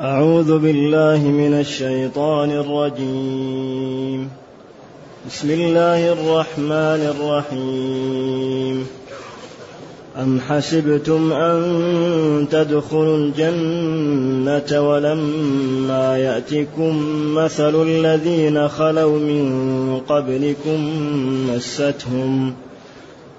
أعوذ بالله من الشيطان الرجيم. بسم الله الرحمن الرحيم. أم حسبتم أن تدخلوا الجنة ولما يأتكم مثل الذين خلوا من قبلكم مستهم؟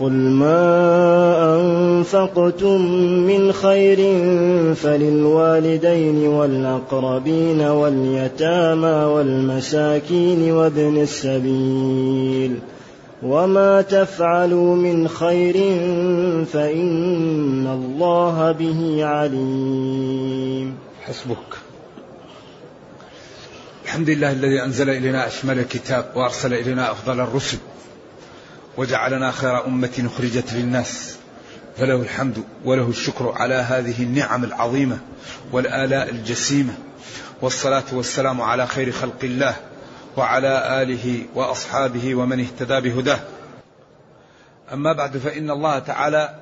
قل ما أنفقتم من خير فللوالدين والأقربين واليتامى والمساكين وابن السبيل وما تفعلوا من خير فإن الله به عليم. حسبك. الحمد لله الذي أنزل إلينا أشمل الكتاب وأرسل إلينا أفضل الرسل. وجعلنا خير أمة أخرجت للناس. فله الحمد وله الشكر على هذه النعم العظيمة والآلاء الجسيمة. والصلاة والسلام على خير خلق الله وعلى آله وأصحابه ومن اهتدى بهداه. أما بعد فإن الله تعالى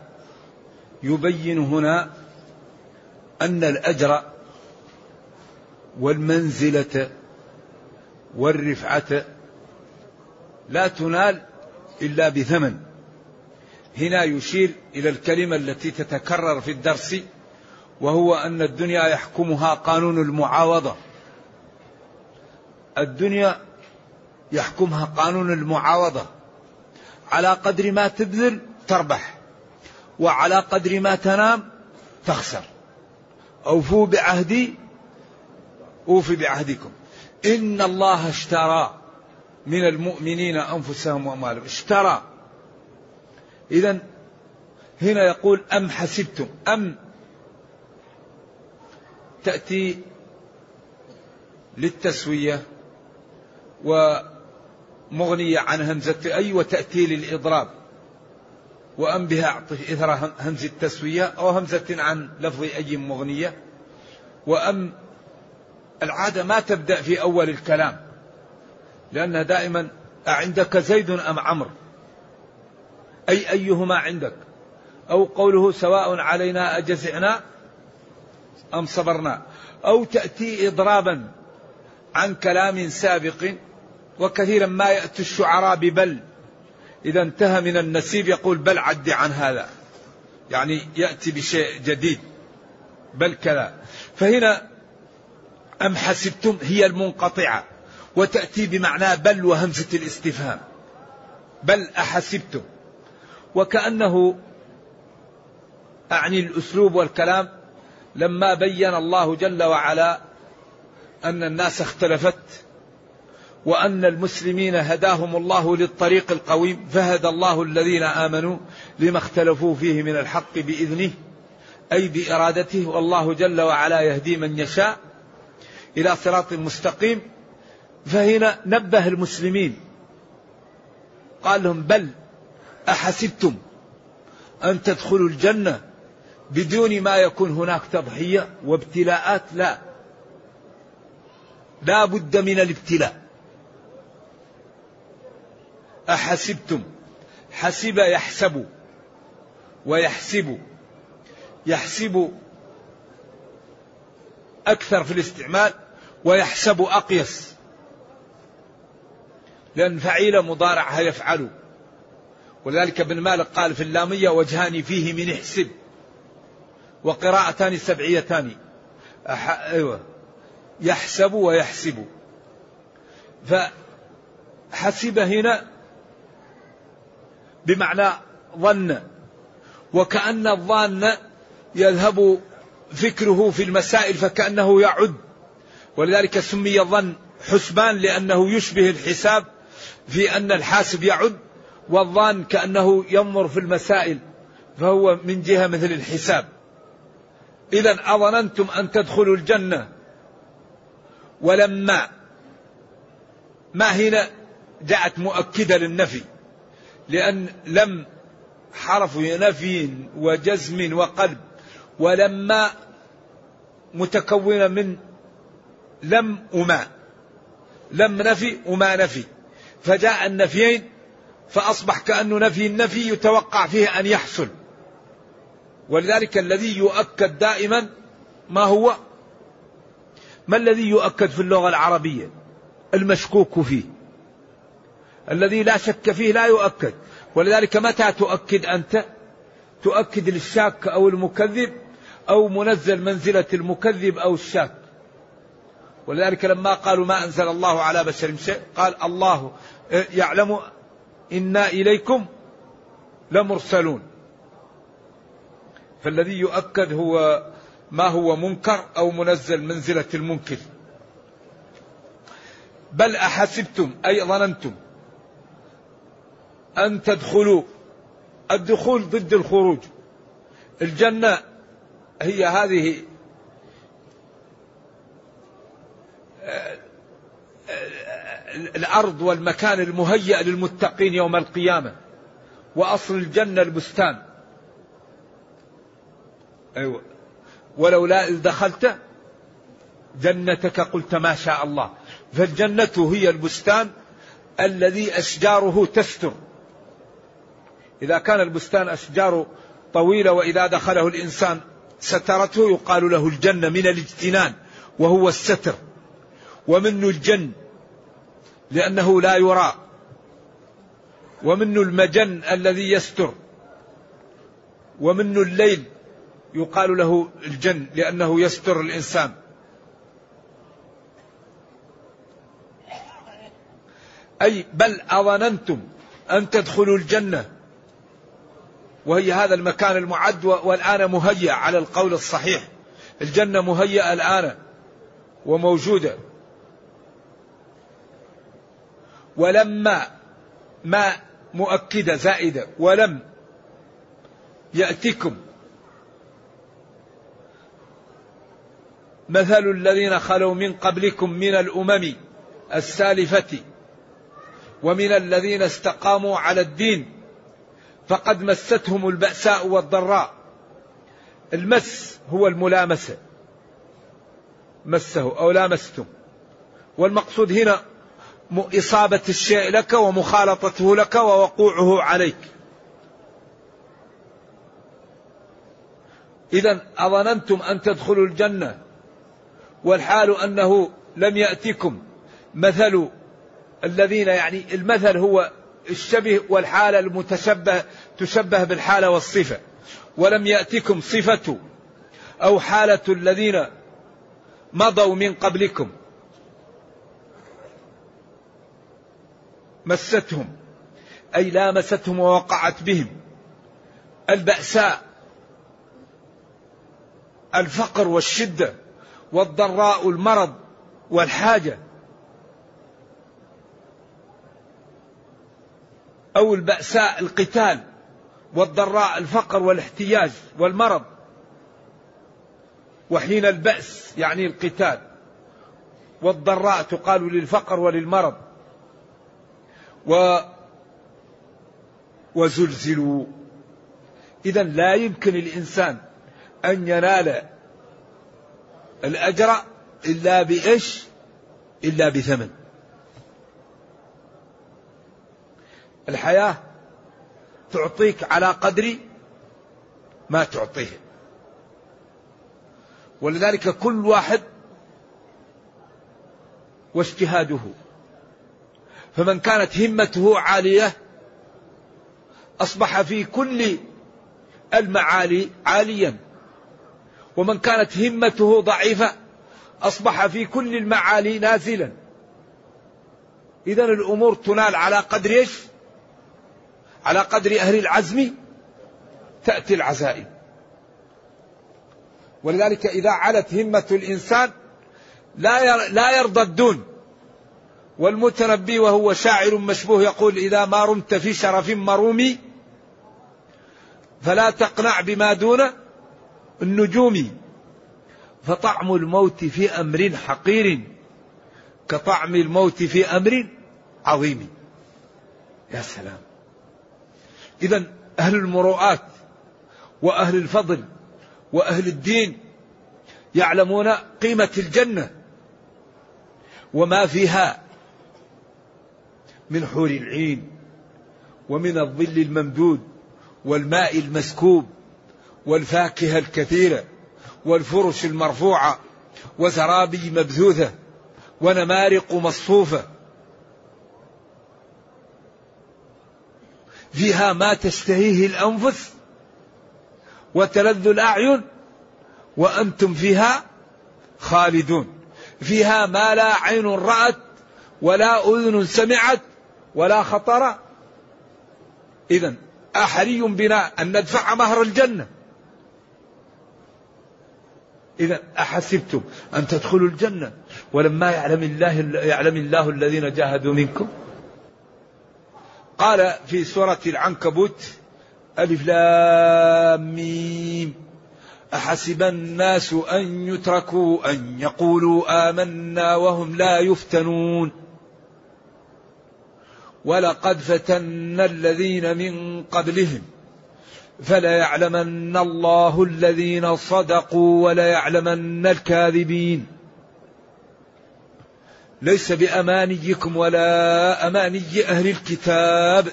يبين هنا أن الأجر والمنزلة والرفعة لا تنال إلا بثمن. هنا يشير إلى الكلمة التي تتكرر في الدرس وهو أن الدنيا يحكمها قانون المعاوضة. الدنيا يحكمها قانون المعاوضة. على قدر ما تبذل تربح وعلى قدر ما تنام تخسر. أوفوا بعهدي أوفي بعهدكم. إن الله اشترى من المؤمنين أنفسهم وأموالهم. اشترى. إذا هنا يقول أم حسبتم؟ أم تأتي للتسوية ومغنية عن همزة أي وتأتي للإضراب. وأم بها أعطف إثر همز التسوية أو همزة عن لفظ أي مغنية. وأم العادة ما تبدأ في أول الكلام. لأن دائما أعندك زيد أم عمرو؟ أي أيهما عندك؟ أو قوله سواء علينا أجزعنا أم صبرنا؟ أو تأتي إضرابا عن كلام سابق وكثيرا ما يأتي الشعراء ببل. إذا انتهى من النسيب يقول بل عد عن هذا. يعني يأتي بشيء جديد. بل كذا. فهنا أم حسبتم هي المنقطعة. وتأتي بمعنى بل وهمزة الاستفهام. بل أحسبتم. وكأنه أعني الأسلوب والكلام لما بين الله جل وعلا أن الناس اختلفت وأن المسلمين هداهم الله للطريق القويم فهدى الله الذين آمنوا لما اختلفوا فيه من الحق بإذنه أي بإرادته والله جل وعلا يهدي من يشاء إلى صراط مستقيم. فهنا نبه المسلمين. قال لهم بل أحسبتم أن تدخلوا الجنة بدون ما يكون هناك تضحية وابتلاءات؟ لا. لا بد من الابتلاء. أحسبتم. حسب يحسب ويحسب. يحسب أكثر في الاستعمال ويحسب أقيس. لأن فعيل مضارعها يفعل ولذلك ابن مالك قال في اللامية وجهان فيه من احسب. وقراءتان سبعيتان أح... أيوة. يحسب ويحسب. فحسب هنا بمعنى ظن. وكأن الظان يذهب فكره في المسائل فكأنه يعد. ولذلك سمي الظن حسبان لأنه يشبه الحساب. في أن الحاسب يعد والظان كأنه ينظر في المسائل فهو من جهة مثل الحساب. إذا أظننتم أن تدخلوا الجنة. ولما ما هنا جاءت مؤكدة للنفي لأن لم حرف نفي وجزم وقلب ولما متكونة من لم وما. لم نفي وما نفي. فجاء النفيين فأصبح كأنه نفي النفي يتوقع فيه أن يحصل. ولذلك الذي يؤكد دائما ما هو؟ ما الذي يؤكد في اللغة العربية؟ المشكوك فيه. الذي لا شك فيه لا يؤكد. ولذلك متى تؤكد أنت؟ تؤكد للشاك أو المكذب أو منزل منزلة المكذب أو الشاك. ولذلك لما قالوا ما أنزل الله على بشر شيء قال الله يعلم إنا إليكم لمرسلون. فالذي يؤكد هو ما هو منكر أو منزل منزلة المنكر. بل أحسبتم أي ظننتم أن تدخلوا الدخول ضد الخروج. الجنة هي هذه الأرض والمكان المهيأ للمتقين يوم القيامة وأصل الجنة البستان. أيوة. ولولا إذ دخلت جنتك قلت ما شاء الله. فالجنة هي البستان الذي أشجاره تستر. إذا كان البستان أشجار طويلة وإذا دخله الإنسان سترته يقال له الجنة من الاجتنان وهو الستر. ومنه الجن لأنه لا يرى. ومنه المجن الذي يستر. ومنه الليل يقال له الجن لأنه يستر الإنسان. أي بل أظننتم أن تدخلوا الجنة. وهي هذا المكان المعد والآن مهيأ على القول الصحيح. الجنة مهيئة الآن وموجودة. ولما ما مؤكدة زائدة ولم يأتكم مثل الذين خلوا من قبلكم من الأمم السالفة ومن الذين استقاموا على الدين فقد مستهم البأساء والضراء. المس هو الملامسة. مسه أو لامستم. والمقصود هنا إصابة الشيء لك ومخالطته لك ووقوعه عليك. إذا أظننتم أن تدخلوا الجنة والحال أنه لم يأتكم مثل الذين يعني المثل هو الشبه والحالة المتشبه تشبه بالحالة والصفة. ولم يأتكم صفة أو حالة الذين مضوا من قبلكم. مستهم أي لامستهم ووقعت بهم. البأساء الفقر والشدة والضراء المرض والحاجة. أو البأساء القتال والضراء الفقر والاحتياج والمرض. وحين البأس يعني القتال. والضراء تقال للفقر وللمرض. و وزلزلوا. إذا لا يمكن الإنسان أن ينال الأجر إلا بإيش؟ إلا بثمن. الحياة تعطيك على قدر ما تعطيه. ولذلك كل واحد واجتهاده. فمن كانت همته عالية أصبح في كل المعالي عاليا. ومن كانت همته ضعيفة أصبح في كل المعالي نازلا. إذا الأمور تنال على قدر إيش؟ على قدر أهل العزم تأتي العزائم. ولذلك إذا علت همة الإنسان لا لا يرضى الدون. والمتنبي وهو شاعر مشبوه يقول إذا ما رمت في شرف مرومي فلا تقنع بما دون النجوم. فطعم الموت في أمر حقير كطعم الموت في أمر عظيم. يا سلام. إذا أهل المروءات وأهل الفضل وأهل الدين يعلمون قيمة الجنة وما فيها من حور العين ومن الظل الممدود والماء المسكوب والفاكهة الكثيرة والفرش المرفوعة وزرابي مبثوثة ونمارق مصفوفة. فيها ما تشتهيه الأنفس وتلذ الأعين وأنتم فيها خالدون. فيها ما لا عين رأت ولا أذن سمعت ولا خطر. إذا أحري بنا أن ندفع مهر الجنة. إذا أحسبتم أن تدخلوا الجنة. ولما يعلم الله يعلم الله الذين جاهدوا منكم. قال في سورة العنكبوت ألف لام ميم. أحسب الناس أن يتركوا أن يقولوا آمنا وهم لا يفتنون. ولقد فتنا الذين من قبلهم فليعلمن الله الذين صدقوا وليعلمن الكاذبين. ليس بأمانيكم ولا أماني أهل الكتاب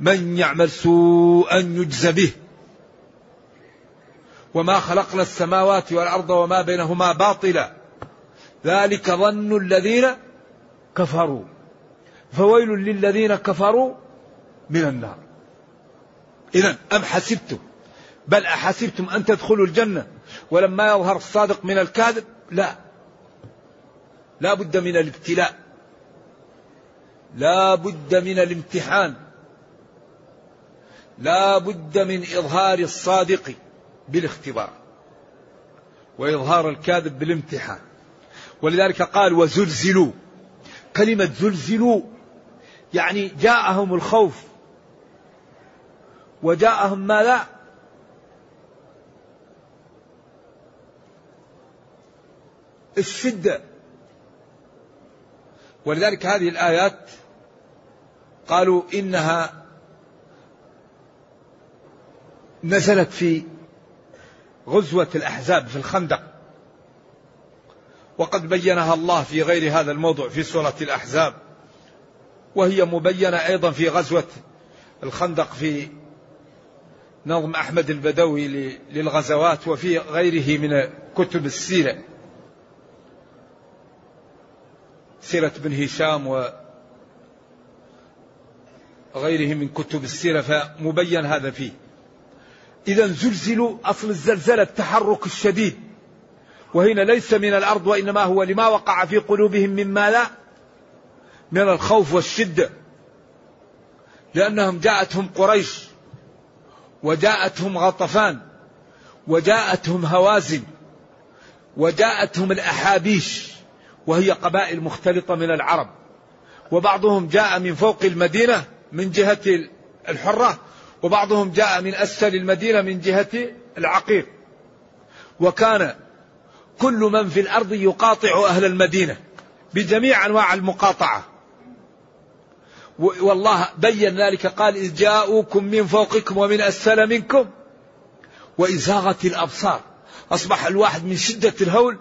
من يعمل سوءا يجز به. وما خلقنا السماوات والأرض وما بينهما باطلا. ذلك ظن الذين كفروا. فويل للذين كفروا من النار. إذا أم حسبتم؟ بل أحسبتم أن تدخلوا الجنة ولما يظهر الصادق من الكاذب؟ لا. لا بد من الابتلاء. لا بد من الامتحان. لا بد من إظهار الصادق بالاختبار وإظهار الكاذب بالامتحان. ولذلك قال وزلزلوا. كلمة زلزلوا يعني جاءهم الخوف. وجاءهم ما لا الشدة. ولذلك هذه الآيات قالوا إنها نزلت في غزوة الأحزاب في الخندق. وقد بينها الله في غير هذا الموضوع في سورة الأحزاب. وهي مبينة أيضا في غزوة الخندق في نظم أحمد البدوي للغزوات وفي غيره من كتب السيرة. سيرة بن هشام وغيره من كتب السيرة فمبين هذا فيه. إذا زلزلوا أصل الزلزلة التحرك الشديد. وهنا ليس من الأرض وإنما هو لما وقع في قلوبهم مما لا من الخوف والشدة لأنهم جاءتهم قريش وجاءتهم غطفان وجاءتهم هوازن وجاءتهم الأحابيش وهي قبائل مختلطة من العرب. وبعضهم جاء من فوق المدينة من جهة الحرة وبعضهم جاء من أسفل المدينة من جهة العقيق. وكان كل من في الأرض يقاطع أهل المدينة بجميع أنواع المقاطعة. والله بين ذلك قال إذ جاءوكم من فوقكم ومن أسفل منكم وإذ زاغت الأبصار. أصبح الواحد من شدة الهول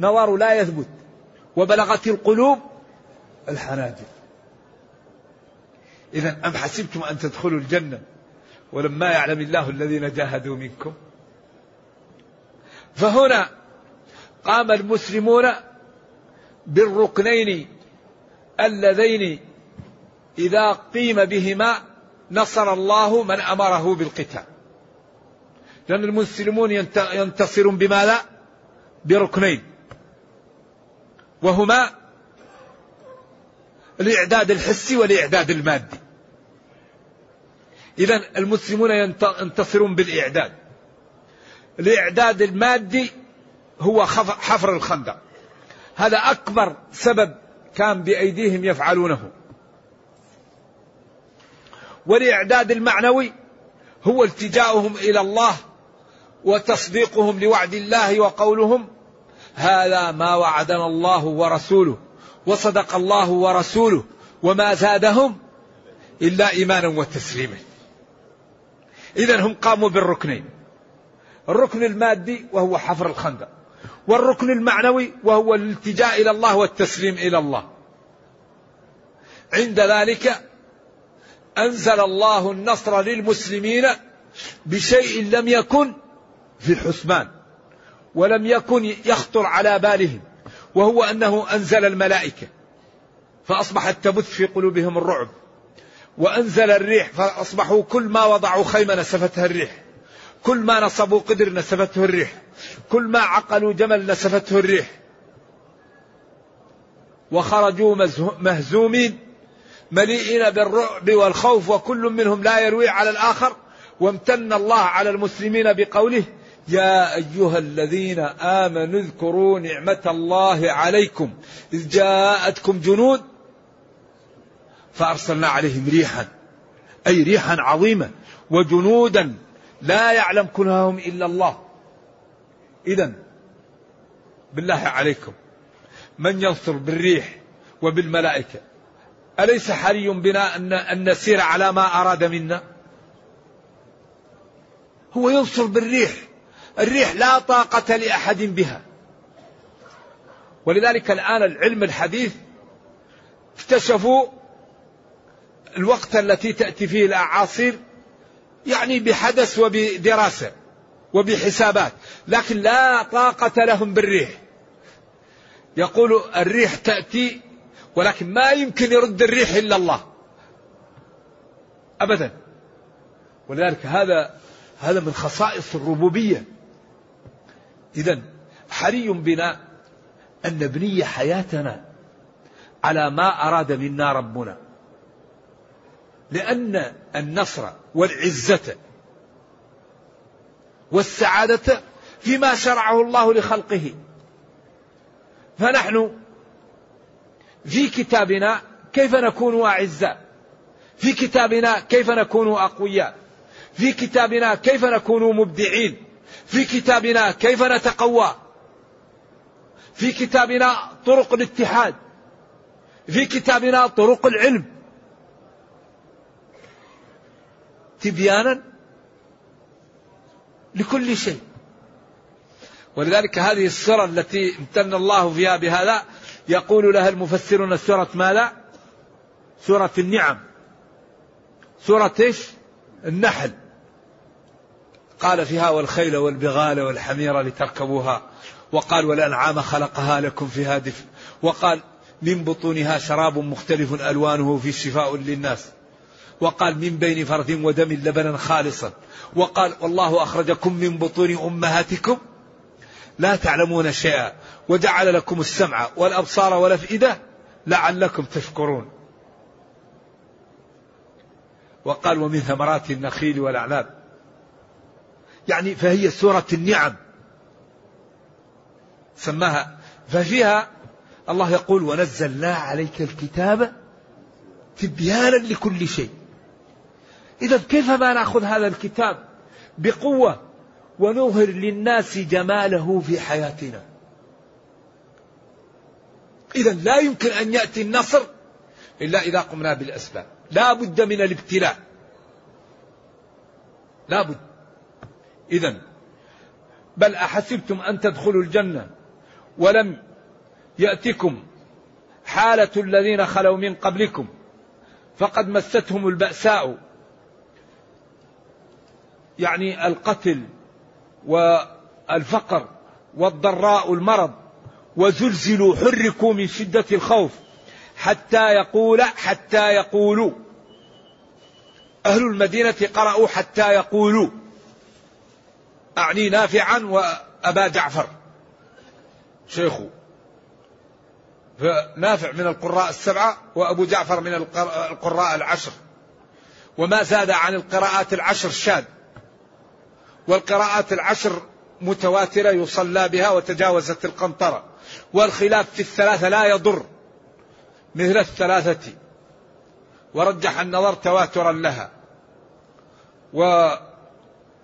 نظره لا يثبت وبلغت القلوب الحناجر. إذا أم حسبتم أن تدخلوا الجنة؟ ولما يعلم الله الذين جاهدوا منكم. فهنا قام المسلمون بالركنين اللذين إذا قيم بهما نصر الله من أمره بالقتال. لأن المسلمون ينتصرون بماذا بركنين. وهما الإعداد الحسي والإعداد المادي. إذا المسلمون ينتصرون بالإعداد. الإعداد المادي هو حفر الخندق. هذا أكبر سبب كان بأيديهم يفعلونه. والإعداد المعنوي هو التجاؤهم إلى الله وتصديقهم لوعد الله وقولهم هذا ما وعدنا الله ورسوله وصدق الله ورسوله وما زادهم إلا إيمانا وتسليما. إذا هم قاموا بالركنين. الركن المادي وهو حفر الخندق والركن المعنوي وهو الالتجاء إلى الله والتسليم إلى الله. عند ذلك أنزل الله النصر للمسلمين بشيء لم يكن في الحسبان ولم يكن يخطر على بالهم وهو أنه أنزل الملائكة فأصبحت تبث في قلوبهم الرعب وأنزل الريح فأصبحوا كل ما وضعوا خيمة نسفتها الريح كل ما نصبوا قدر نسفته الريح كل ما عقلوا جمل نسفته الريح وخرجوا مهزومين مليئين بالرعب والخوف وكل منهم لا يروي على الآخر. وامتن الله على المسلمين بقوله يا أيها الذين آمنوا اذكروا نعمة الله عليكم. إذ جاءتكم جنود فأرسلنا عليهم ريحا أي ريحا عظيمة وجنودا لا يعلم كنههم إلا الله. إذا بالله عليكم من ينصر بالريح وبالملائكة؟ أليس حري بنا أن, نسير على ما أراد منا؟ هو ينصر بالريح. الريح لا طاقة لأحد بها. ولذلك الآن العلم الحديث اكتشفوا الوقت التي تأتي فيه الأعاصير يعني بحدث وبدراسة وبحسابات لكن لا طاقة لهم بالريح. يقول الريح تأتي ولكن ما يمكن يرد الريح إلا الله. أبدا. ولذلك هذا هذا من خصائص الربوبية. إذا حري بنا أن نبني حياتنا على ما أراد منا ربنا. لأن النصر والعزة والسعادة فيما شرعه الله لخلقه. فنحن في كتابنا كيف نكون أعزاء في كتابنا كيف نكون أقوياء. في كتابنا كيف نكون مبدعين. في كتابنا كيف نتقوى. في كتابنا طرق الاتحاد. في كتابنا طرق العلم. تبيانا لكل شيء. ولذلك هذه السورة التي امتن الله فيها بهذا يقول لها المفسرون سورة ماذا؟ سورة النعم. سورة إيش؟ النحل. قال فيها والخيل والبغال والحمير لتركبوها. وقال والأنعام خلقها لكم فيها دفء وقال من بطونها شراب مختلف ألوانه في شفاء للناس. وقال من بين فرث ودم لبنا خالصا. وقال والله أخرجكم من بطون أمهاتكم لا تعلمون شيئا وجعل لكم السمع والأبصار والأفئدة لعلكم تشكرون. وقال ومن ثمرات النخيل والأعناب. يعني فهي سورة النعم. سماها. ففيها الله يقول ونزلنا عليك الكتاب تبيانا لكل شيء. إذا كيف ما نأخذ هذا الكتاب بقوة ونظهر للناس جماله في حياتنا. إذا لا يمكن أن يأتي النصر إلا إذا قمنا بالأسباب. لا بد من الابتلاء. لا بد. إذا بل أحسبتم أن تدخلوا الجنة ولم يأتكم حالة الذين خلوا من قبلكم فقد مستهم البأساء. يعني القتل والفقر والضراء المرض وزلزلوا حركوا من شدة الخوف حتى يقول حتى يقولوا أهل المدينة قرأوا حتى يقولوا أعني نافعا وأبا جعفر شيخه فنافع من القراء السبعة وأبو جعفر من القراء العشر وما زاد عن القراءات العشر شاد والقراءات العشر متواترة يصلى بها وتجاوزت القنطرة. والخلاف في الثلاثة لا يضر مثل الثلاثة. ورجح النظر تواترا لها.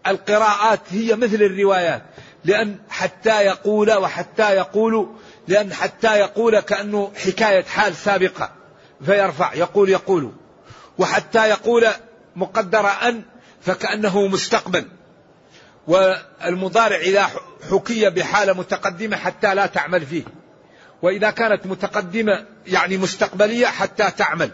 والقراءات هي مثل الروايات. لأن حتى يقول وحتى يقول لأن حتى يقول كأنه حكاية حال سابقة. فيرفع يقول يقول. وحتى يقول مقدر أن فكأنه مستقبل. والمضارع إذا حكي بحالة متقدمة حتى لا تعمل فيه. وإذا كانت متقدمة يعني مستقبلية حتى تعمل.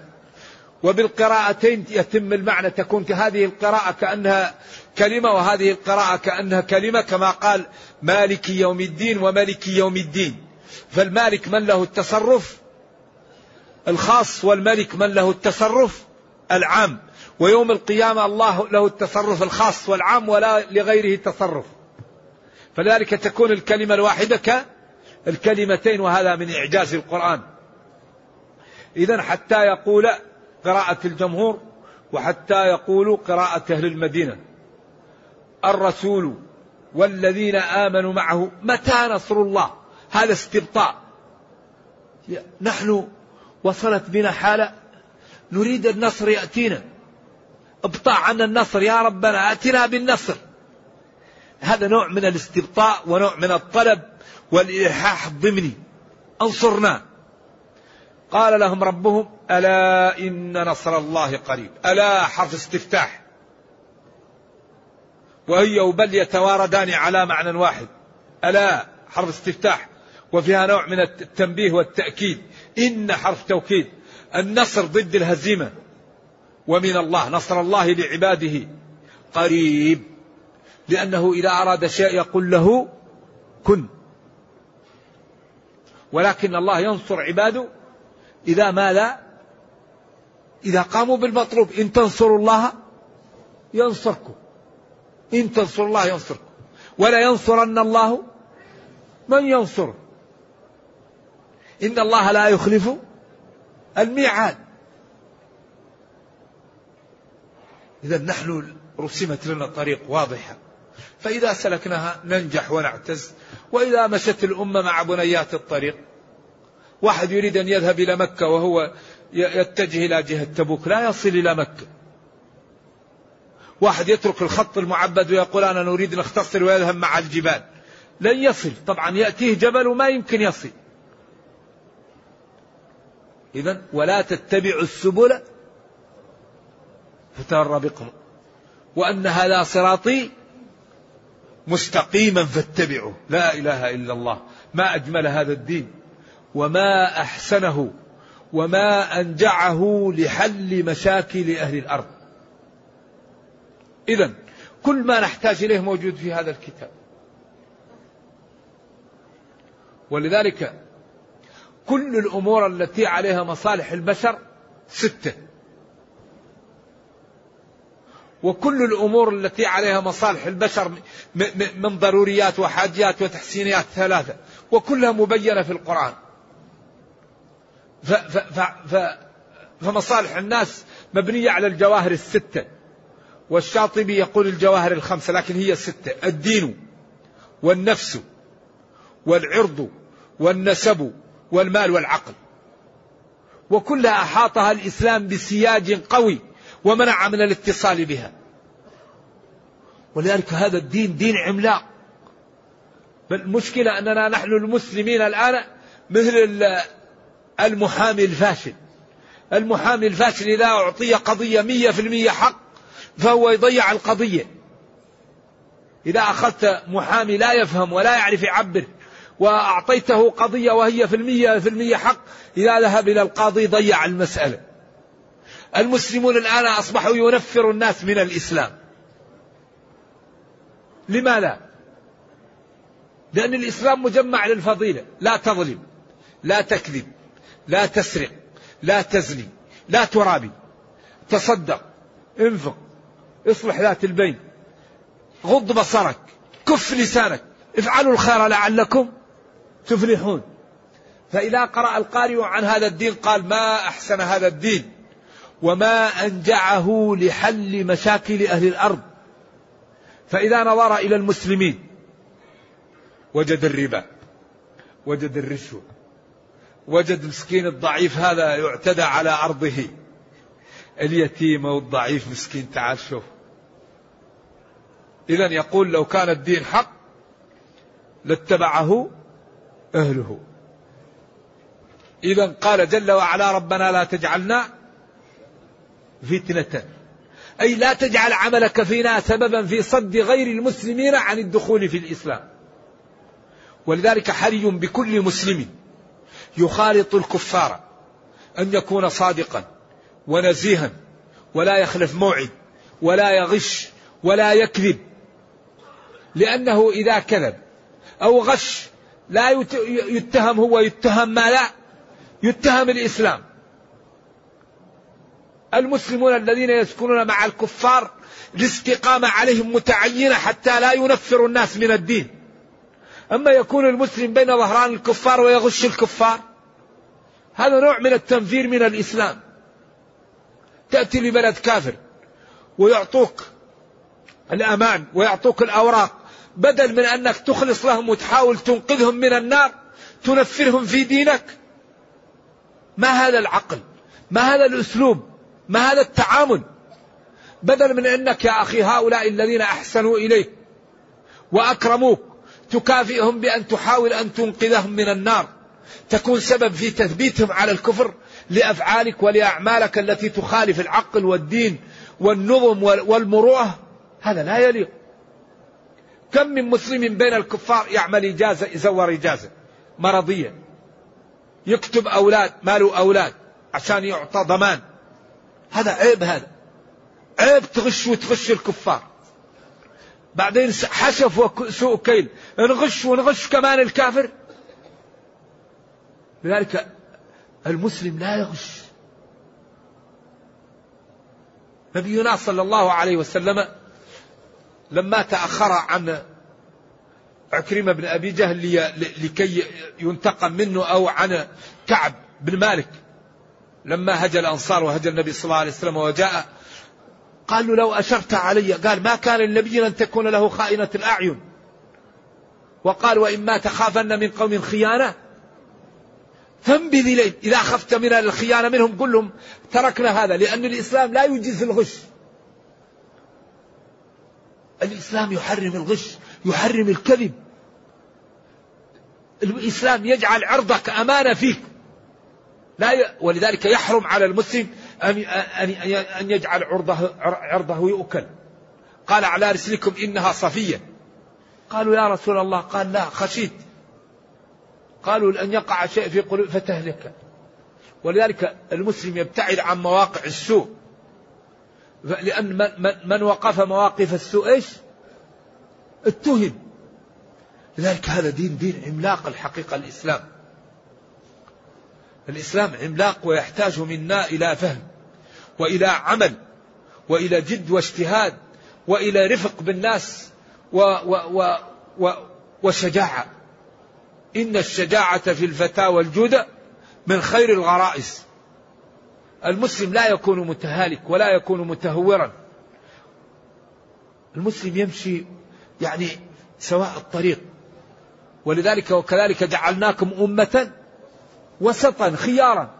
وبالقراءتين يتم المعنى تكون هذه القراءة كأنها كلمة وهذه القراءة كأنها كلمة كما قال مالك يوم الدين وملك يوم الدين. فالمالك من له التصرف؟ الخاص والملك من له التصرف؟ العام. ويوم القيامة الله له التصرف الخاص والعام ولا لغيره تصرف فلذلك تكون الكلمة الواحدة كالكلمتين وهذا من إعجاز القرآن. إذا حتى يقول قراءة الجمهور وحتى يقول قراءة أهل المدينة. الرسول والذين آمنوا معه متى نصر الله؟ هذا استبطاء. نحن وصلت بنا حالة نريد النصر يأتينا. ابطاع عنا النصر يا ربنا أتنا بالنصر. هذا نوع من الاستبطاء ونوع من الطلب والإلحاح الضمني انصرنا. قال لهم ربهم ألا إن نصر الله قريب. ألا حرف استفتاح. وهي وبل يتواردان على معنى واحد. ألا حرف استفتاح. وفيها نوع من التنبيه والتأكيد. إن حرف توكيد. النصر ضد الهزيمة. ومن الله نصر الله لعباده. قريب. لأنه إذا أراد شيء يقول له كن. ولكن الله ينصر عباده إذا ماذا إذا قاموا بالمطلوب. إن تنصروا الله ينصركم. إن تنصروا الله ينصركم. ولا ينصرن الله من ينصره. إن الله لا يخلف الميعاد. إذا نحن رسمت لنا طريق واضحة فإذا سلكناها ننجح ونعتز. وإذا مشت الأمة مع بنيات الطريق. واحد يريد أن يذهب إلى مكة وهو يتجه إلى جهة تبوك. لا يصل إلى مكة. واحد يترك الخط المعبد ويقول أنا نريد نختصر ويذهب مع الجبال. لن يصل. طبعا يأتيه جبل وما يمكن يصل. إذا ولا تتبعوا السبل فتر بكم. وأن هذا صراطي مستقيما فاتبعوا. لا إله إلا الله. ما أجمل هذا الدين. وما أحسنه. وما أنجعه لحل مشاكل أهل الأرض. إذا كل ما نحتاج إليه موجود في هذا الكتاب. ولذلك كل الأمور التي عليها مصالح البشر ستة. وكل الأمور التي عليها مصالح البشر من ضروريات وحاجات وتحسينيات ثلاثة وكلها مبينة في القرآن. ف ف ف فمصالح الناس مبنية على الجواهر الستة. والشاطبي يقول الجواهر الخمسة لكن هي الستة الدين والنفس والعرض والنسب والمال والعقل. وكلها أحاطها الإسلام بسياج قوي. ومنع من الاتصال بها. ولذلك هذا الدين دين عملاق. المشكلة أننا نحن المسلمين الآن مثل المحامي الفاشل. المحامي الفاشل إذا أعطي قضية مية في المية حق فهو يضيع القضية. إذا أخذت محامي لا يفهم ولا يعرف يعبر وأعطيته قضية وهي في المية في المية حق إذا ذهب إلى القاضي ضيع المسألة. المسلمون الآن أصبحوا ينفر الناس من الإسلام. لماذا لأن الإسلام مجمع للفضيلة. لا تظلم لا تكذب لا تسرق لا تزني لا ترابي. تصدق انفق اصلح ذات البين. غض بصرك كف لسانك. افعلوا الخير لعلكم تفلحون. فإذا قرأ القارئ عن هذا الدين قال ما أحسن هذا الدين؟ وما أنجعه لحل مشاكل أهل الأرض. فإذا نظر إلى المسلمين وجد الربا وجد الرشوة وجد مسكين الضعيف هذا يعتدى على أرضه. اليتيم والضعيف مسكين تعال شوف. إذا يقول لو كان الدين حق لاتبعه أهله. إذا قال جل وعلا ربنا لا تجعلنا فتنة. أي لا تجعل عملك فينا سببا في صد غير المسلمين عن الدخول في الإسلام. ولذلك حري بكل مسلم يخالط الكفار أن يكون صادقا ونزيها ولا يخلف موعد ولا يغش ولا يكذب. لأنه إذا كذب أو غش لا يتهم هو يتهم ما لا يتهم الإسلام. المسلمون الذين يسكنون مع الكفار الاستقامة عليهم متعينة حتى لا ينفروا الناس من الدين. أما يكون المسلم بين ظهران الكفار ويغش الكفار هذا نوع من التنفير من الإسلام. تأتي لبلد كافر ويعطوك الأمان ويعطوك الأوراق بدل من أنك تخلص لهم وتحاول تنقذهم من النار تنفرهم في دينك. ما هذا العقل؟ ما هذا الأسلوب؟ ما هذا التعامل؟ بدل من أنك يا أخي هؤلاء الذين أحسنوا إليك وأكرموك تكافئهم بأن تحاول أن تنقذهم من النار. تكون سبب في تثبيتهم على الكفر لأفعالك ولأعمالك التي تخالف العقل والدين والنظم والمروءة. هذا لا يليق. كم من مسلم بين الكفار يعمل إجازة يزور إجازة مرضية يكتب أولاد ماله أولاد عشان يعطى ضمان. هذا عيب هذا عيب تغش وتغش الكفار. بعدين حشف وسوء كيل. نغش ونغش كمان الكافر. لذلك المسلم لا يغش. نبينا صلى الله عليه وسلم لما تأخر عن عكرمة بن أبي جهل لكي ينتقم منه أو عن كعب بن مالك لما هجى الأنصار وهجى النبي صلى الله عليه وسلم وجاء قالوا لو أشرت علي قال ما كان النبي أن تكون له خائنة الأعين. وقال وإما تخافن من قوم خيانة. فانبذ إليه. إذا خفت من الخيانة منهم قل لهم تركنا هذا لأن الإسلام لا يجيز الغش. الإسلام يحرم الغش يحرم الكذب. الإسلام يجعل عرضك أمانة فيك. لا ي... ولذلك يحرم على المسلم أن أن أن يجعل عرضه عرضه يؤكل. قال على رسلكم إنها صفية. قالوا يا رسول الله قال لا خشيت. قالوا لأن يقع شيء في قلوب فتهلك. ولذلك المسلم يبتعد عن مواقع السوء. لأن من, من وقف مواقف السوء إيش؟ اتهم. لذلك هذا دين دين عملاق الحقيقة الإسلام. الإسلام عملاق ويحتاج منا إلى فهم وإلى عمل وإلى جد واجتهاد وإلى رفق بالناس و و و و وشجاعة. إن الشجاعة في الفتى والجود من خير الغرائز. المسلم لا يكون متهالك ولا يكون متهورا. المسلم يمشي يعني سواء الطريق. ولذلك وكذلك جعلناكم أمة وسطا خيارا.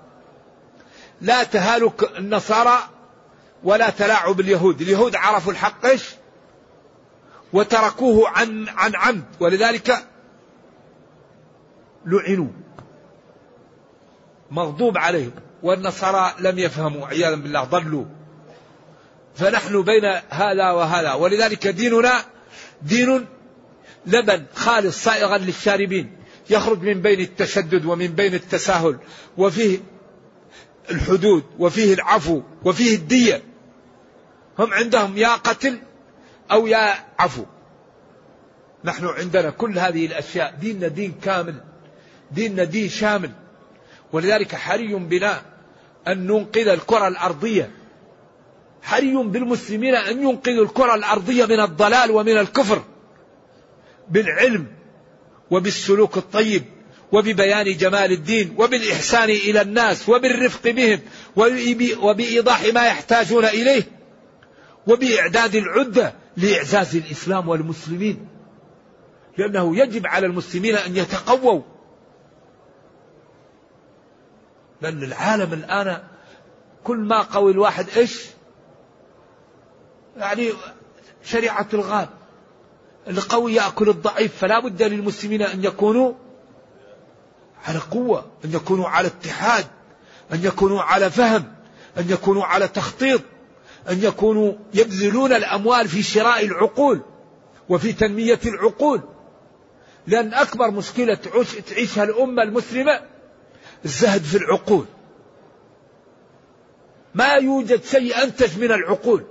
لا تهالك النصارى ولا تلاعب اليهود. اليهود عرفوا الحق إيش؟ وتركوه عن عن عمد. ولذلك لعنوا. مغضوب عليهم. والنصارى لم يفهموا عياذا بالله ضلوا. فنحن بين هذا وهذا. ولذلك ديننا دين لبن خالص صائغا للشاربين. يخرج من بين التشدد ومن بين التساهل وفيه الحدود وفيه العفو وفيه الدية. هم عندهم يا قتل أو يا عفو. نحن عندنا كل هذه الأشياء ديننا دين كامل ديننا دين شامل. ولذلك حري بنا أن ننقذ الكرة الأرضية. حري بالمسلمين أن ينقذوا الكرة الأرضية من الضلال ومن الكفر. بالعلم وبالسلوك الطيب وببيان جمال الدين وبالإحسان إلى الناس وبالرفق بهم وبإيضاح ما يحتاجون إليه وبإعداد العدة لإعزاز الإسلام والمسلمين. لأنه يجب على المسلمين أن يتقووا. لأن العالم الآن كل ما قوي الواحد إيش؟ يعني شريعة الغاب. القوي يأكل الضعيف فلا بد للمسلمين أن يكونوا على قوة أن يكونوا على اتحاد أن يكونوا على فهم أن يكونوا على تخطيط أن يكونوا يبذلون الأموال في شراء العقول وفي تنمية العقول. لأن أكبر مشكلة تعيشها الأمة المسلمة الزهد في العقول. ما يوجد شيء أنتج من العقول.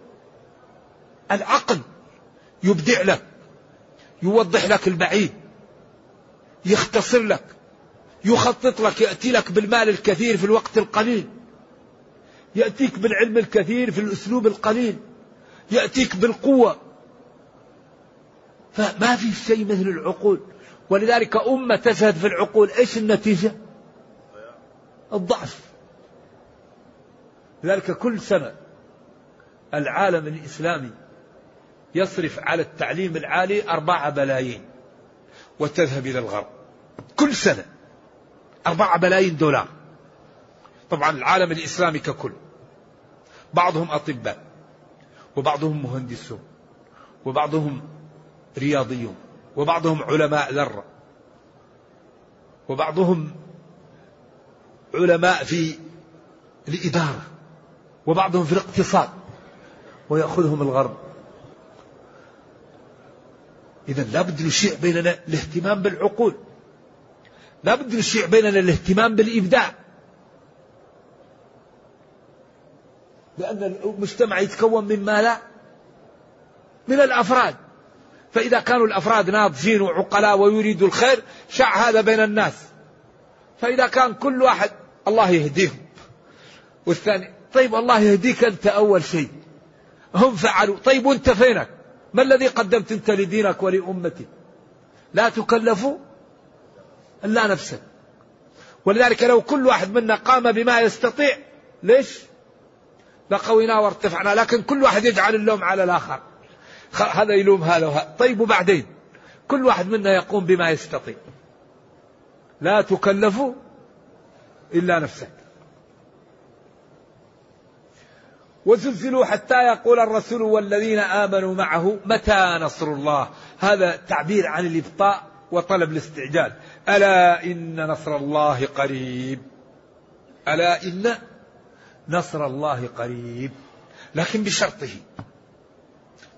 العقل يبدع لك. يوضح لك البعيد يختصر لك يخطط لك يأتي لك بالمال الكثير في الوقت القليل يأتيك بالعلم الكثير في الأسلوب القليل يأتيك بالقوة. فما في شيء مثل العقول. ولذلك أمة تزهد في العقول إيش النتيجة؟ الضعف. لذلك كل سنة العالم الإسلامي يصرف على التعليم العالي أربعة بلايين وتذهب إلى الغرب. كل سنة أربعة بلايين دولار. طبعا العالم الإسلامي ككل. بعضهم أطباء وبعضهم مهندسون وبعضهم رياضيون وبعضهم علماء ذرة وبعضهم علماء في الإدارة وبعضهم في الاقتصاد ويأخذهم الغرب. إذا لابد نشيع بيننا الاهتمام بالعقول. لابد نشيع بيننا الاهتمام بالإبداع. لأن المجتمع يتكون من ماذا؟ من الأفراد. فإذا كانوا الأفراد ناضجين وعقلاء ويريدوا الخير شع هذا بين الناس. فإذا كان كل واحد الله يهديهم. والثاني طيب الله يهديك أنت أول شيء. هم فعلوا. طيب وأنت فينك؟ ما الذي قدمت انت لدينك ولأمتك لا تكلف إلا نفسك. ولذلك لو كل واحد منا قام بما يستطيع ليش؟ لقوينا وارتفعنا لكن كل واحد يجعل اللوم على الآخر. هذا يلوم هذا وهذا. طيب وبعدين؟ كل واحد منا يقوم بما يستطيع. لا تكلف إلا نفسك. وزلزلوا حتى يقول الرسول والذين آمنوا معه متى نصر الله. هذا تعبير عن الإبطاء وطلب الاستعجال. ألا إن نصر الله قريب. ألا إن نصر الله قريب. لكن بشرطه.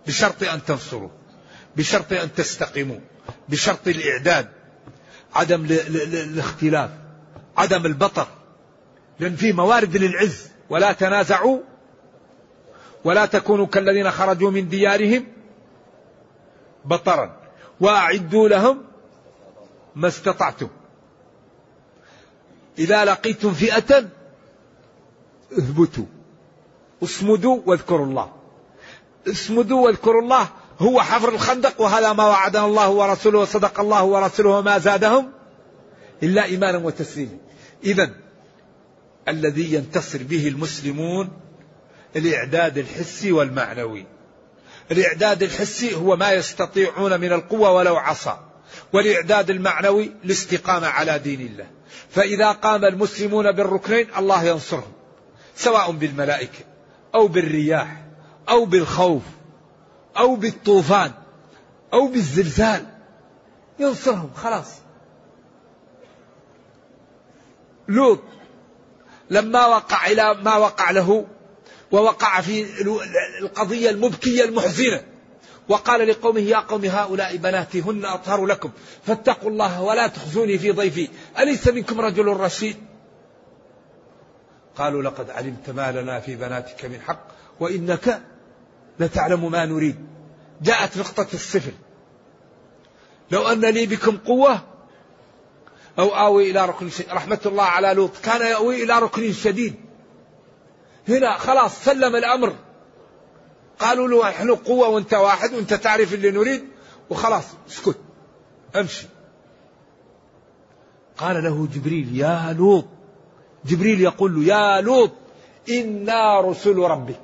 بشرط أن تنصروا. بشرط أن تستقيموا. بشرط الإعداد. عدم الاختلاف. عدم البطر. لأن في موارد للعز. ولا تنازعوا ولا تكونوا كالذين خرجوا من ديارهم بطرا وأعدوا لهم ما استطعتم. إذا لقيتم فئة اثبتوا. اصمدوا واذكروا الله. اصمدوا واذكروا الله هو حفر الخندق وهذا ما وعدنا الله ورسوله وصدق الله ورسوله وما زادهم إلا إيمانا وتسليما. إذا الذي ينتصر به المسلمون الإعداد الحسي والمعنوي. الإعداد الحسي هو ما يستطيعون من القوة ولو عصا. والإعداد المعنوي الاستقامة على دين الله. فإذا قام المسلمون بالركنين الله ينصرهم. سواء بالملائكة أو بالرياح أو بالخوف أو بالطوفان أو بالزلزال. ينصرهم خلاص. لوط لما وقع إلى ما وقع له ووقع في القضية المبكية المحزنة. وقال لقومه يا قوم هؤلاء بناتي هن أطهر لكم فاتقوا الله ولا تخزوني في ضيفي أليس منكم رجل رشيد؟ قالوا لقد علمت ما لنا في بناتك من حق وإنك لتعلم ما نريد. جاءت نقطة الصفر لو أن لي بكم قوة أو آوي إلى ركن شديد. رحمة الله على لوط. كان يأوي إلى ركن شديد. هنا خلاص سلم الأمر. قالوا له نحن قوة وانت واحد وانت تعرف اللي نريد وخلاص اسكت. امشي. قال له جبريل يا لوط. جبريل يقول له يا لوط إنا رسل ربك.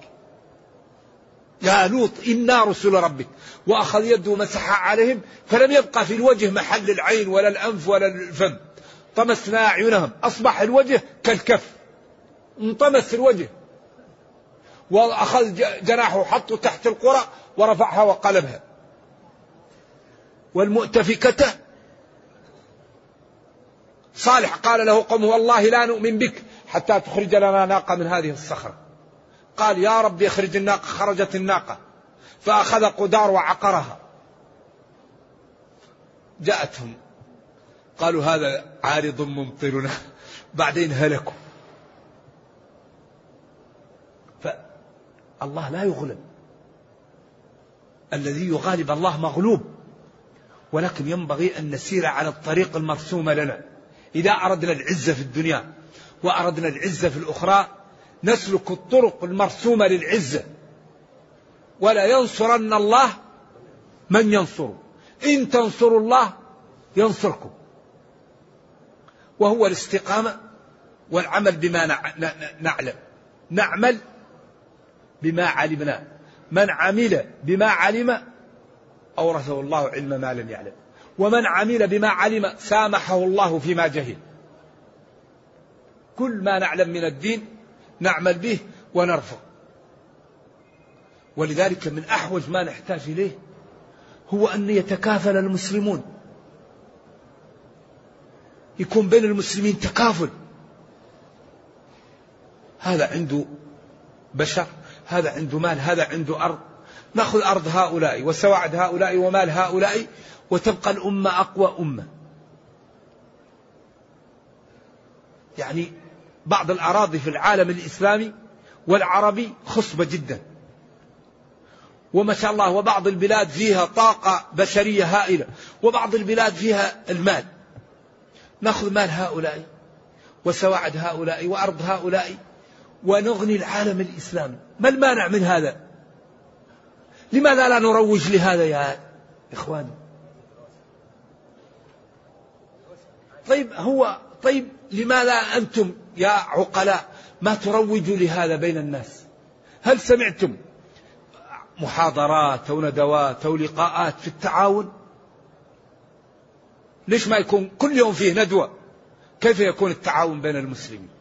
يا لوط إنا رسل ربك. وأخذ يده مسح عليهم فلم يبقى في الوجه محل العين ولا الأنف ولا الفم. طمسنا أعينهم أصبح الوجه كالكف. انطمس الوجه. وأخذ جناحه حطه تحت القرى ورفعها وقلبها. والمؤتفكة صالح قال له قومه والله لا نؤمن بك حتى تخرج لنا ناقة من هذه الصخرة. قال يا رب اخرج الناقة خرجت الناقة. فأخذ قدار وعقرها. جاءتهم. قالوا هذا عارض ممطرنا. بعدين هلكوا. فالله لا يغلب الذي يغالب الله مغلوب. ولكن ينبغي أن نسير على الطريق المرسوم لنا. إذا أردنا العزة في الدنيا وأردنا العزة في الأخرى نسلك الطرق المرسومة للعزة. ولا ينصرن الله من ينصره. إن تنصروا الله ينصركم. وهو الاستقامة والعمل بما نعلم. نعمل بما علمنا. من عمل بما علم أورثه الله علم ما لم يعلم. ومن عمل بما علم سامحه الله فيما جهل. كل ما نعلم من الدين نعمل به ونرفض ولذلك من أحوج ما نحتاج إليه هو أن يتكافل المسلمون. يكون بين المسلمين تكافل. هذا عنده بشر. هذا عنده مال هذا عنده أرض. نأخذ أرض هؤلاء وسواعد هؤلاء ومال هؤلاء وتبقى الأمة أقوى أمة. يعني بعض الأراضي في العالم الإسلامي والعربي خصبة جدا. وما شاء الله وبعض البلاد فيها طاقة بشرية هائلة وبعض البلاد فيها المال. نأخذ مال هؤلاء وسواعد هؤلاء وأرض هؤلاء ونغني العالم الإسلامي ما المانع من هذا؟ لماذا لا نروج لهذا يا إخواني؟ طيب هو طيب لماذا أنتم يا عقلاء ما تروجوا لهذا بين الناس؟ هل سمعتم محاضرات أو ندوات أو لقاءات في التعاون؟ ليش ما يكون كل يوم فيه ندوة؟ كيف يكون التعاون بين المسلمين؟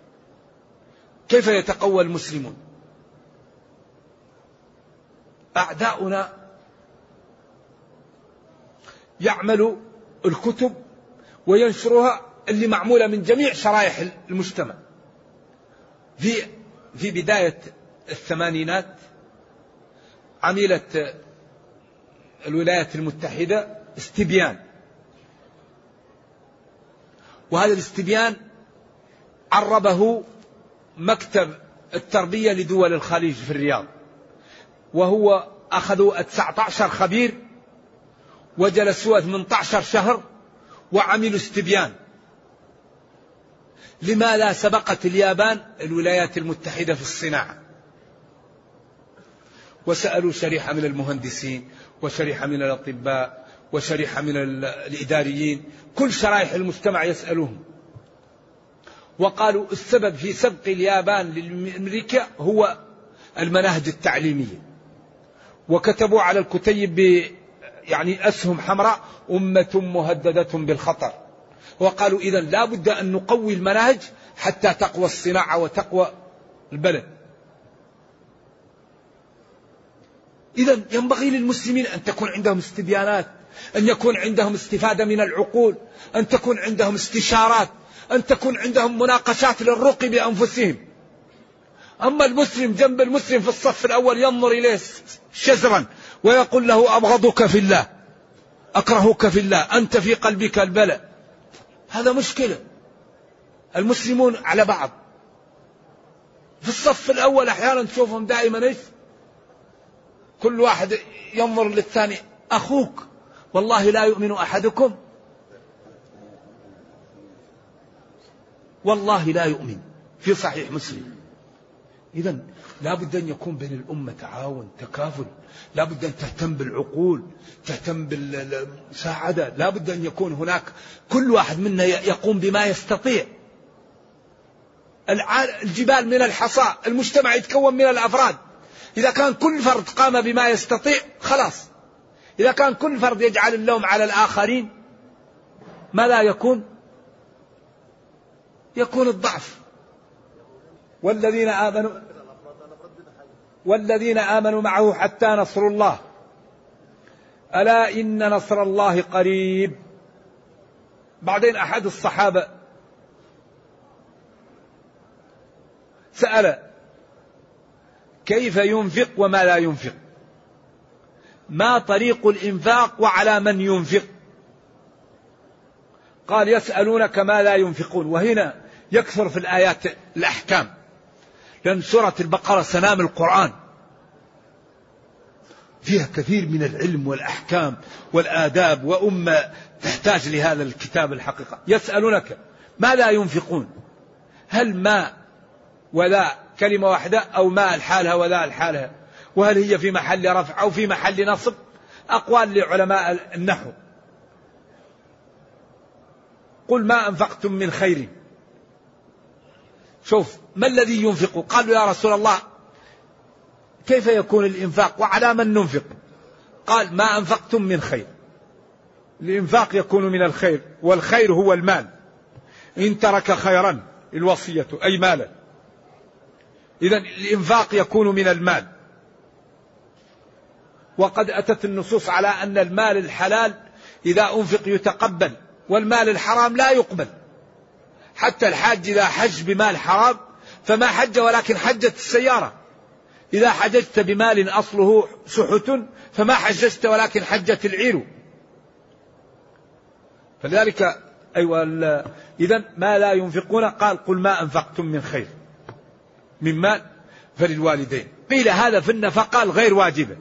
كيف يتقوى المسلمون؟ أعداؤنا يعمل الكتب وينشرها اللي معمولة من جميع شرائح المجتمع. في في بداية الثمانينات عملت الولايات المتحدة استبيان. وهذا الاستبيان عربه مكتب التربية لدول الخليج في الرياض. وهو أخذوا 19 خبير وجلسوا 18 شهر وعملوا استبيان. لماذا سبقت اليابان الولايات المتحدة في الصناعة. وسألوا شريحة من المهندسين وشريحة من الأطباء وشريحة من الإداريين كل شرائح المجتمع يسألوهم وقالوا السبب في سبق اليابان لأمريكا هو المناهج التعليمية. وكتبوا على الكتيب ب يعني أسهم حمراء أمة مهددة بالخطر. وقالوا إذا لا بد أن نقوي المناهج حتى تقوى الصناعة وتقوى البلد. إذا ينبغي للمسلمين أن تكون عندهم استبيانات أن يكون عندهم استفادة من العقول أن تكون عندهم استشارات. أن تكون عندهم مناقشات للرقي بأنفسهم. أما المسلم جنب المسلم في الصف الأول ينظر إليه شزرا ويقول له أبغضك في الله أكرهك في الله أنت في قلبك البلاء. هذا مشكلة. المسلمون على بعض. في الصف الأول أحيانا تشوفهم دائما إيش؟ كل واحد ينظر للثاني أخوك. والله لا يؤمن أحدكم. والله لا يؤمن في صحيح مسلم. إذا لا بد أن يكون بين الأمة تعاون تكافل. لا بد أن تهتم بالعقول تهتم بالمساعدة. لا بد أن يكون هناك كل واحد منا يقوم بما يستطيع. الجبال من الحصى المجتمع يتكون من الأفراد. إذا كان كل فرد قام بما يستطيع خلاص. إذا كان كل فرد يجعل اللوم على الآخرين ماذا يكون؟ يكون الضعف. والذين آمنوا والذين آمنوا معه حتى نصر الله. ألا إن نصر الله قريب. بعدين أحد الصحابة سأل كيف ينفق وما لا ينفق؟ ما طريق الإنفاق وعلى من ينفق؟ قال يسألونك ما لا ينفقون. وهنا يكثر في الآيات الأحكام. لأن سورة البقرة سنام القرآن. فيها كثير من العلم والأحكام والآداب وأمة تحتاج لهذا الكتاب الحقيقة. يسألونك ما لا ينفقون؟ هل ما ولا كلمة واحدة؟ أو ما الحالها ولا الحالها وهل هي في محل رفع أو في محل نصب؟ أقوال لعلماء النحو. قل ما أنفقتم من خير. شوف ما الذي ينفق؟ قالوا يا رسول الله كيف يكون الإنفاق؟ وعلى من ننفق؟ قال ما أنفقتم من خير. الإنفاق يكون من الخير والخير هو المال. إن ترك خيرا الوصية أي مالا. إذا الإنفاق يكون من المال. وقد أتت النصوص على أن المال الحلال إذا أنفق يتقبل والمال الحرام لا يقبل. حتى الحاج إذا حج بمال حرام فما حج ولكن حجت السيارة. إذا حججت بمال أصله سحت فما حججت ولكن حجت العير. فلذلك أيوة إذا ما لا ينفقون قال قل ما أنفقتم من خير. من مال فللوالدين. قيل هذا في النفقة الغير واجبة.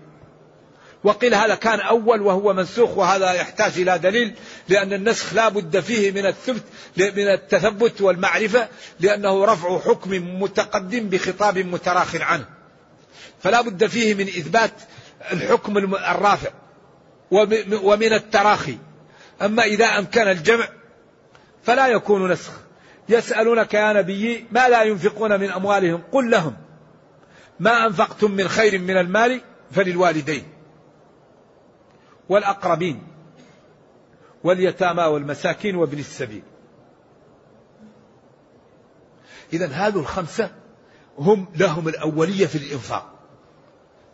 وقيل هذا كان أول وهو منسوخ وهذا يحتاج إلى دليل لأن النسخ لا بد فيه من الثبت من التثبت والمعرفة لأنه رفع حكم متقدم بخطاب متراخ عنه. فلا بد فيه من إثبات الحكم الرافع ومن التراخي. أما إذا أمكن الجمع فلا يكون نسخ. يسألونك يا نبي ما لا ينفقون من أموالهم؟ قل لهم ما أنفقتم من خير من المال فللوالدين. والأقربين واليتامى والمساكين وابن السبيل. إذا هذو الخمسة هم لهم الأولية في الإنفاق.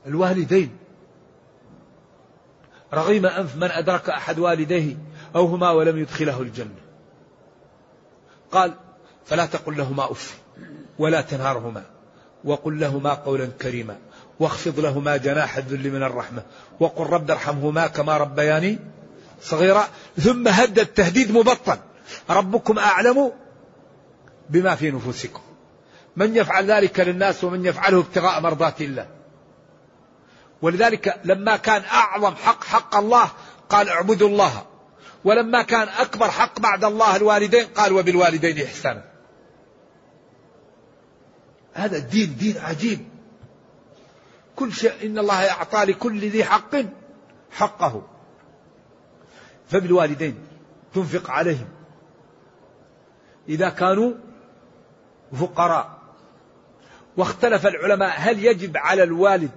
الوالدين. رغيم أنف من أدرك أحد والديه أو هما ولم يدخله الجنة. قال فلا تقل لهما أف ولا تنهرهما وقل لهما قولا كريما. واخفض لهما جناح الذل من الرحمة وقل رب ارحمهما كما ربياني صغيرا. ثم هد التهديد مبطن. ربكم أعلم بما في نفوسكم. من يفعل ذلك للناس ومن يفعله ابتغاء مرضات الله. ولذلك لما كان أعظم حق حق الله قال اعبدوا الله. ولما كان أكبر حق بعد الله الوالدين قال وبالوالدين إحسانا. هذا الدين دين عجيب. كل شيء إن الله أعطى لكل ذي حق حقه. فبالوالدين تنفق عليهم. إذا كانوا فقراء. واختلف العلماء هل يجب على الوالد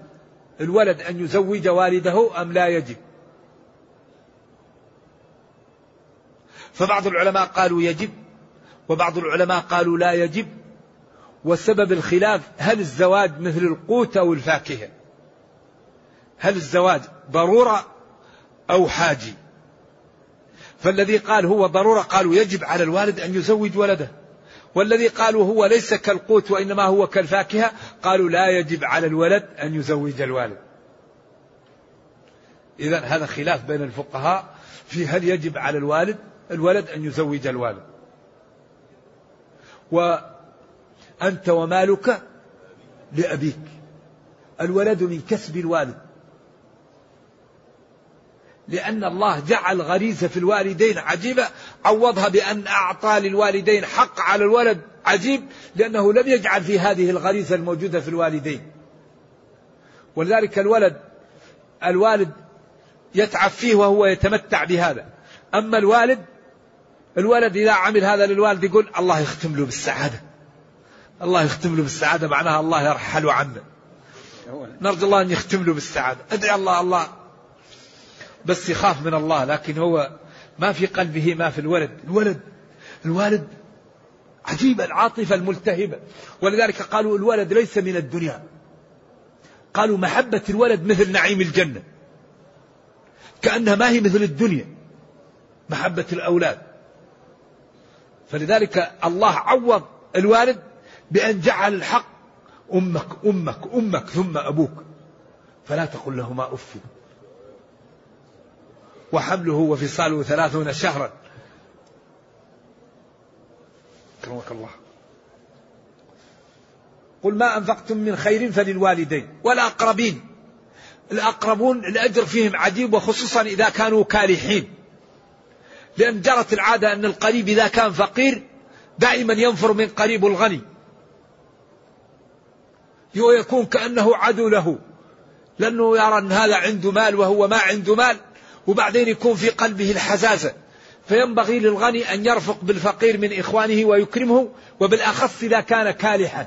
الولد أن يزوج والده أم لا يجب؟ فبعض العلماء قالوا يجب وبعض العلماء قالوا لا يجب. وسبب الخلاف هل الزواج مثل القوت أو الفاكهة؟ هل الزواج ضرورة أو حاجي فالذي قال هو ضرورة قالوا يجب على الوالد أن يزوج ولده. والذي قالوا هو ليس كالقوت وإنما هو كالفاكهة قالوا لا يجب على الولد أن يزوج الوالد. إذا هذا خلاف بين الفقهاء في هل يجب على الوالد الولد أن يزوج الوالد. وأنت ومالك لأبيك. الولد من كسب الوالد. لأن الله جعل غريزة في الوالدين عجيبة. عوضها بأن أعطى للوالدين حق على الولد عجيب لأنه لم يجعل في هذه الغريزة الموجودة في الوالدين. ولذلك الولد الوالد يتعب فيه وهو يتمتع بهذا. أما الوالد الولد إذا عمل هذا للوالد يقول الله يختم له بالسعادة. الله يختم له بالسعادة معناها الله يرحل عنه. نرجو الله أن يختم له بالسعادة. أدعي الله الله بس يخاف من الله لكن هو ما في قلبه ما في الولد. الولد الوالد عجيب العاطفة الملتهبة. ولذلك قالوا الولد ليس من الدنيا. قالوا محبة الولد مثل نعيم الجنة. كأنها ما هي مثل الدنيا. محبة الأولاد. فلذلك الله عوض الوالد بأن جعل الحق أمك أمك أمك ثم أبوك. فلا تقل لهما أف. وحمله وفصاله ثلاثون شهرا. كرمك الله. قل ما أنفقتم من خير فللوالدين والأقربين. الأقربون الأجر فيهم عجيب وخصوصا إذا كانوا كالحين لأن جرت العادة أن القريب إذا كان فقير دائما ينفر من قريب الغني. ويكون كأنه عدو له. لأنه يرى أن هذا عنده مال وهو ما عنده مال وبعدين يكون في قلبه الحزازة. فينبغي للغني أن يرفق بالفقير من إخوانه ويكرمه وبالأخص إذا كان كالحا.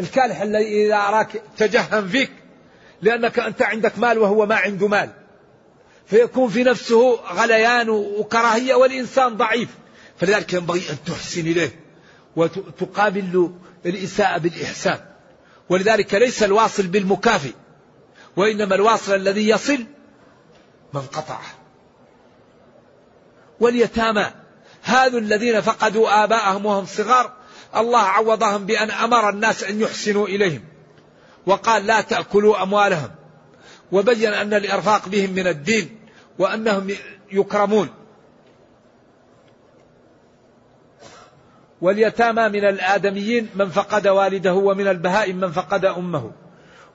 الكالح الذي إذا أراك تجهم فيك لأنك أنت عندك مال وهو ما عنده مال. فيكون في نفسه غليان وكراهية والإنسان ضعيف. فلذلك ينبغي أن تحسن إليه وتقابل الإساءة بالإحسان. ولذلك ليس الواصل بالمكافئ وإنما الواصل الذي يصل من قطعه واليتامى هذو الذين فقدوا آباءهم وهم صغار الله عوضهم بأن أمر الناس أن يحسنوا إليهم وقال لا تأكلوا أموالهم وبين أن الإرفاق بهم من الدين وأنهم يكرمون. واليتامى من الآدميين من فقد والده ومن البهائم من فقد أمه.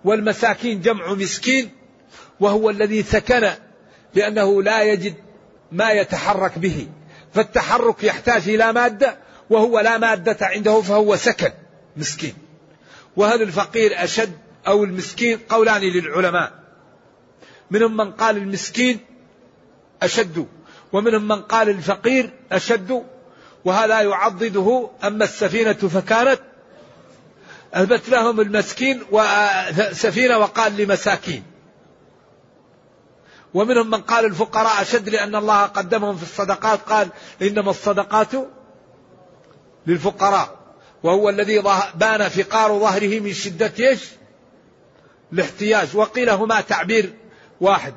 والمساكين جمع مسكين وهو الذي سكن لأنه لا يجد ما يتحرك به. فالتحرك يحتاج إلى مادة وهو لا مادة عنده فهو سكن مسكين. وهل الفقير أشد أو المسكين؟ قولان للعلماء. منهم من قال المسكين أشد ومنهم من قال الفقير أشد وهذا يعضده أما السفينة فكانت أثبت لهم المسكين وسفينة وقال لمساكين. ومنهم من قال الفقراء أشد لأن الله قدمهم في الصدقات قال إنما الصدقات للفقراء. وهو الذي بان فقار ظهره من شدة إيش؟ الاحتياج. وقيل هما تعبير واحد.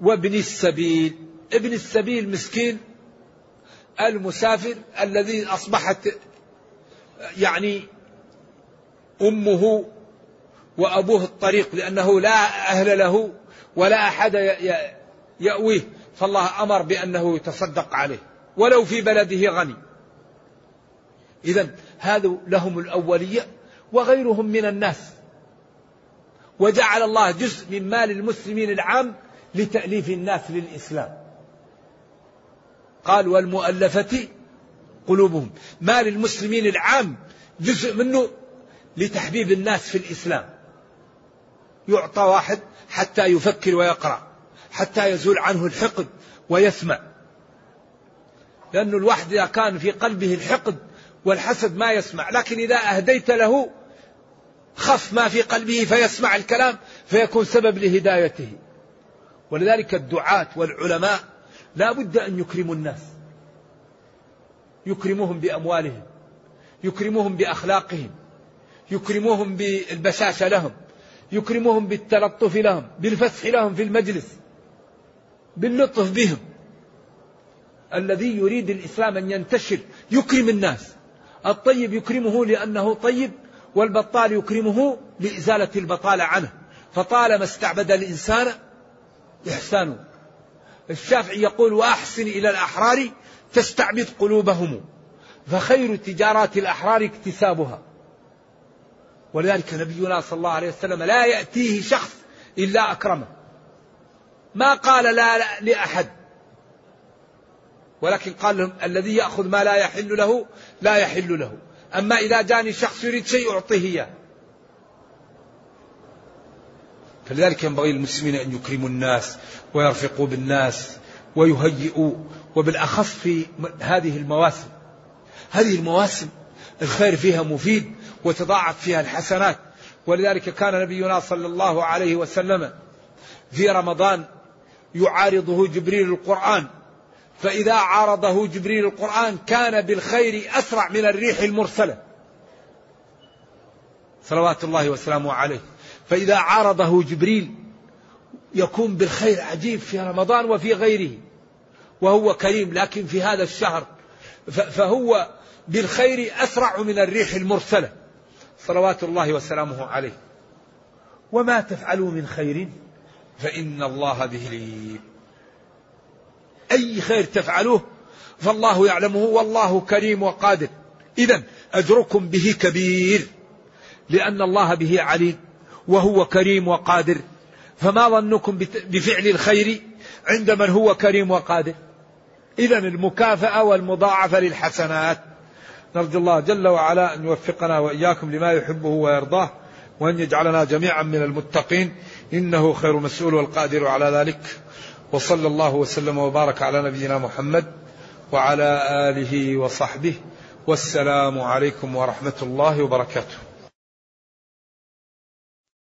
وابن السبيل. ابن السبيل مسكين المسافر الذي أصبحت يعني أمه وأبوه الطريق لأنه لا أهل له ولا أحد يأويه فالله أمر بأنه يتصدق عليه ولو في بلده غني. إذا هذا لهم الأولية وغيرهم من الناس. وجعل الله جزء من مال المسلمين العام لتأليف الناس للإسلام. قال والمؤلفة قلوبهم. مال المسلمين العام جزء منه لتحبيب الناس في الإسلام. يعطى واحد حتى يفكر ويقرأ حتى يزول عنه الحقد ويسمع. لأن الواحد إذا كان في قلبه الحقد والحسد ما يسمع لكن إذا أهديت له خف ما في قلبه فيسمع الكلام فيكون سبب لهدايته. ولذلك الدعاة والعلماء لا بد أن يكرموا الناس. يكرموهم بأموالهم. يكرموهم بأخلاقهم. يكرموهم بالبشاشة لهم. يكرمهم بالتلطف لهم. بالفسح لهم في المجلس. باللطف بهم. الذي يريد الإسلام أن ينتشر يكرم الناس. الطيب يكرمه لأنه طيب والبطال يكرمه لإزالة البطالة عنه. فطالما استعبد الإنسان إحسانه. الشافعي يقول وأحسن إلى الأحرار تستعبد قلوبهم فخير تجارات الأحرار اكتسابها. ولذلك نبينا صلى الله عليه وسلم لا يأتيه شخص إلا أكرمه. ما قال لا, لأحد. ولكن قال لهم الذي يأخذ ما لا يحل له لا يحل له. أما إذا جاني شخص يريد شيء أعطيه إياه. فلذلك ينبغي للمسلمين أن يكرموا الناس ويرفقوا بالناس ويهيئوا وبالأخص في هذه المواسم. هذه المواسم الخير فيها مفيد وتضاعف فيها الحسنات. ولذلك كان نبينا صلى الله عليه وسلم في رمضان يعارضه جبريل القرآن. فإذا عارضه جبريل القرآن كان بالخير أسرع من الريح المرسلة. صلوات الله وسلامه عليه. فإذا عارضه جبريل يكون بالخير عجيب في رمضان وفي غيره وهو كريم لكن في هذا الشهر فهو بالخير أسرع من الريح المرسلة. صلوات الله وسلامه عليه. وما تفعلوا من خير؟ فإن الله به عليم أي خير تفعلوه فالله يعلمه والله كريم وقادر. إذا أجركم به كبير لأن الله به عليم. وهو كريم وقادر. فما ظنكم بفعل الخير عند من هو كريم وقادر؟ إذا المكافأة والمضاعفة للحسنات. نرجو الله جل وعلا أن يوفقنا وإياكم لما يحبه ويرضاه وأن يجعلنا جميعا من المتقين. إنه خير مسؤول والقادر على ذلك. وصلى الله وسلم وبارك على نبينا محمد وعلى آله وصحبه. والسلام عليكم ورحمة الله وبركاته.